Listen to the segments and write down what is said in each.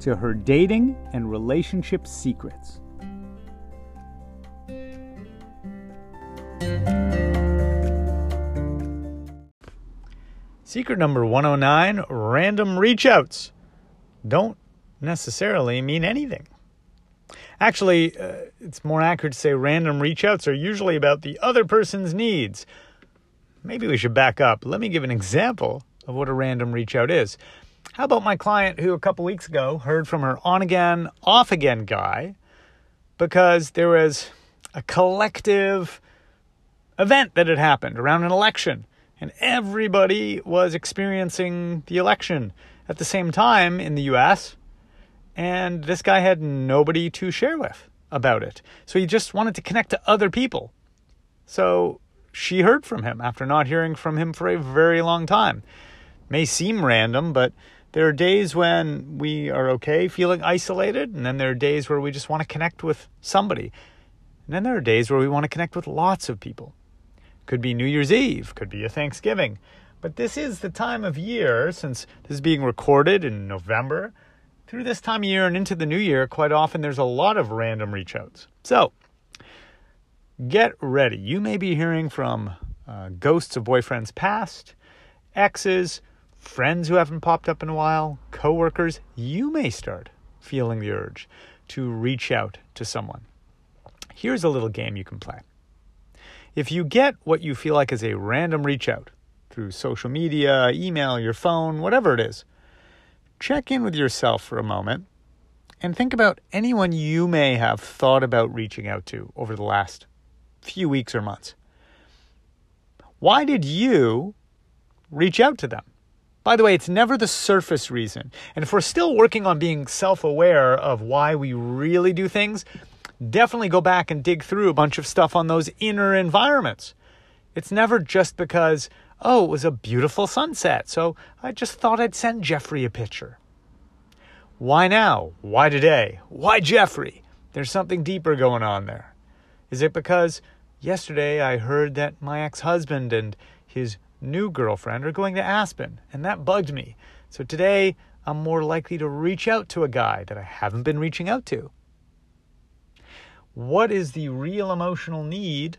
to her dating and relationship secrets. Secret number 109 random reach outs don't necessarily mean anything. Actually, uh, it's more accurate to say random reach outs are usually about the other person's needs. Maybe we should back up. Let me give an example of what a random reach out is. How about my client who a couple weeks ago heard from her on again, off again guy because there was a collective event that had happened around an election and everybody was experiencing the election at the same time in the US and this guy had nobody to share with about it. So he just wanted to connect to other people. So she heard from him after not hearing from him for a very long time. May seem random, but there are days when we are okay feeling isolated, and then there are days where we just want to connect with somebody. And then there are days where we want to connect with lots of people. Could be New Year's Eve, could be a Thanksgiving. But this is the time of year, since this is being recorded in November, through this time of year and into the new year, quite often there's a lot of random reach outs. So get ready. You may be hearing from uh, ghosts of boyfriends past, exes, friends who haven't popped up in a while, coworkers, you may start feeling the urge to reach out to someone. Here's a little game you can play. If you get what you feel like is a random reach out through social media, email, your phone, whatever it is, check in with yourself for a moment and think about anyone you may have thought about reaching out to over the last few weeks or months. Why did you reach out to them? By the way, it's never the surface reason. And if we're still working on being self aware of why we really do things, definitely go back and dig through a bunch of stuff on those inner environments. It's never just because, oh, it was a beautiful sunset, so I just thought I'd send Jeffrey a picture. Why now? Why today? Why Jeffrey? There's something deeper going on there. Is it because yesterday I heard that my ex husband and his new girlfriend are going to Aspen, and that bugged me. So today, I'm more likely to reach out to a guy that I haven't been reaching out to. What is the real emotional need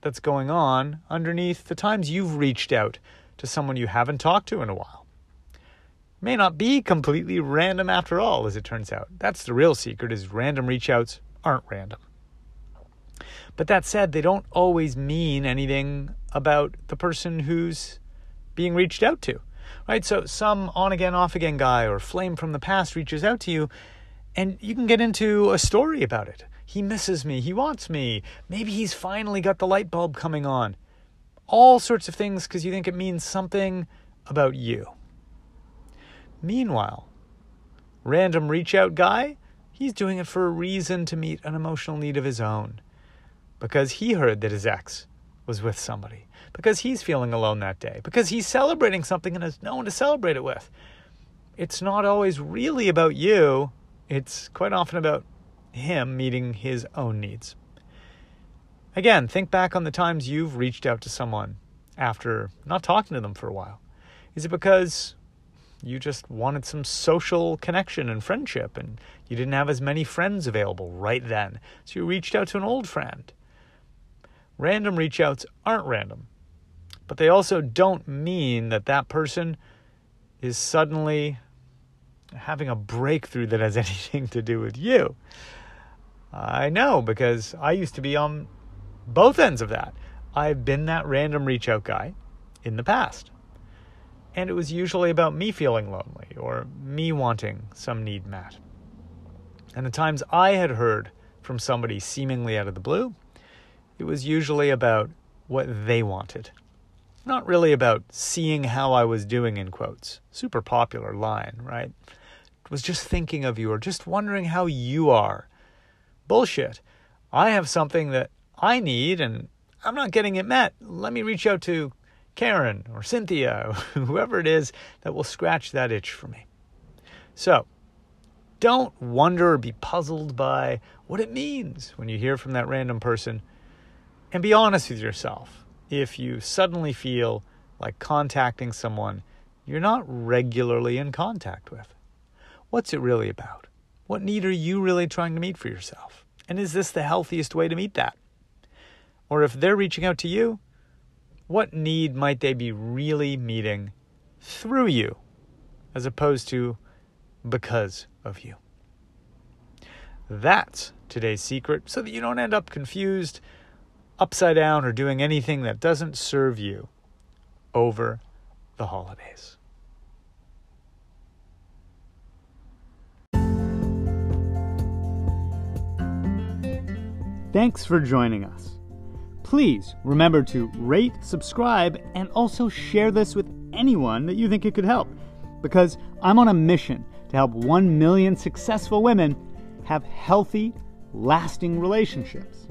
that's going on underneath the times you've reached out to someone you haven't talked to in a while? May not be completely random after all, as it turns out. That's the real secret is random reach outs aren't random. But that said, they don't always mean anything about the person who's being reached out to. Right? So some on again, off again guy or flame from the past reaches out to you and you can get into a story about it. He misses me, he wants me. Maybe he's finally got the light bulb coming on. All sorts of things because you think it means something about you. Meanwhile, random reach out guy, he's doing it for a reason to meet an emotional need of his own because he heard that his ex was with somebody, because he's feeling alone that day, because he's celebrating something and has no one to celebrate it with. It's not always really about you, it's quite often about him meeting his own needs. Again, think back on the times you've reached out to someone after not talking to them for a while. Is it because you just wanted some social connection and friendship and you didn't have as many friends available right then? So you reached out to an old friend. Random reach outs aren't random, but they also don't mean that that person is suddenly having a breakthrough that has anything to do with you. I know because I used to be on both ends of that. I've been that random reach out guy in the past. And it was usually about me feeling lonely or me wanting some need met. And the times I had heard from somebody seemingly out of the blue, it was usually about what they wanted. Not really about seeing how I was doing, in quotes. Super popular line, right? Was just thinking of you or just wondering how you are. bullshit. I have something that I need and I'm not getting it met. Let me reach out to Karen or Cynthia, or whoever it is that will scratch that itch for me. So, don't wonder or be puzzled by what it means when you hear from that random person. And be honest with yourself. If you suddenly feel like contacting someone you're not regularly in contact with, what's it really about? What need are you really trying to meet for yourself? And is this the healthiest way to meet that? Or if they're reaching out to you, what need might they be really meeting through you as opposed to because of you? That's today's secret so that you don't end up confused, upside down, or doing anything that doesn't serve you over the holidays. Thanks for joining us. Please remember to rate, subscribe, and also share this with anyone that you think it could help. Because I'm on a mission to help 1 million successful women have healthy, lasting relationships.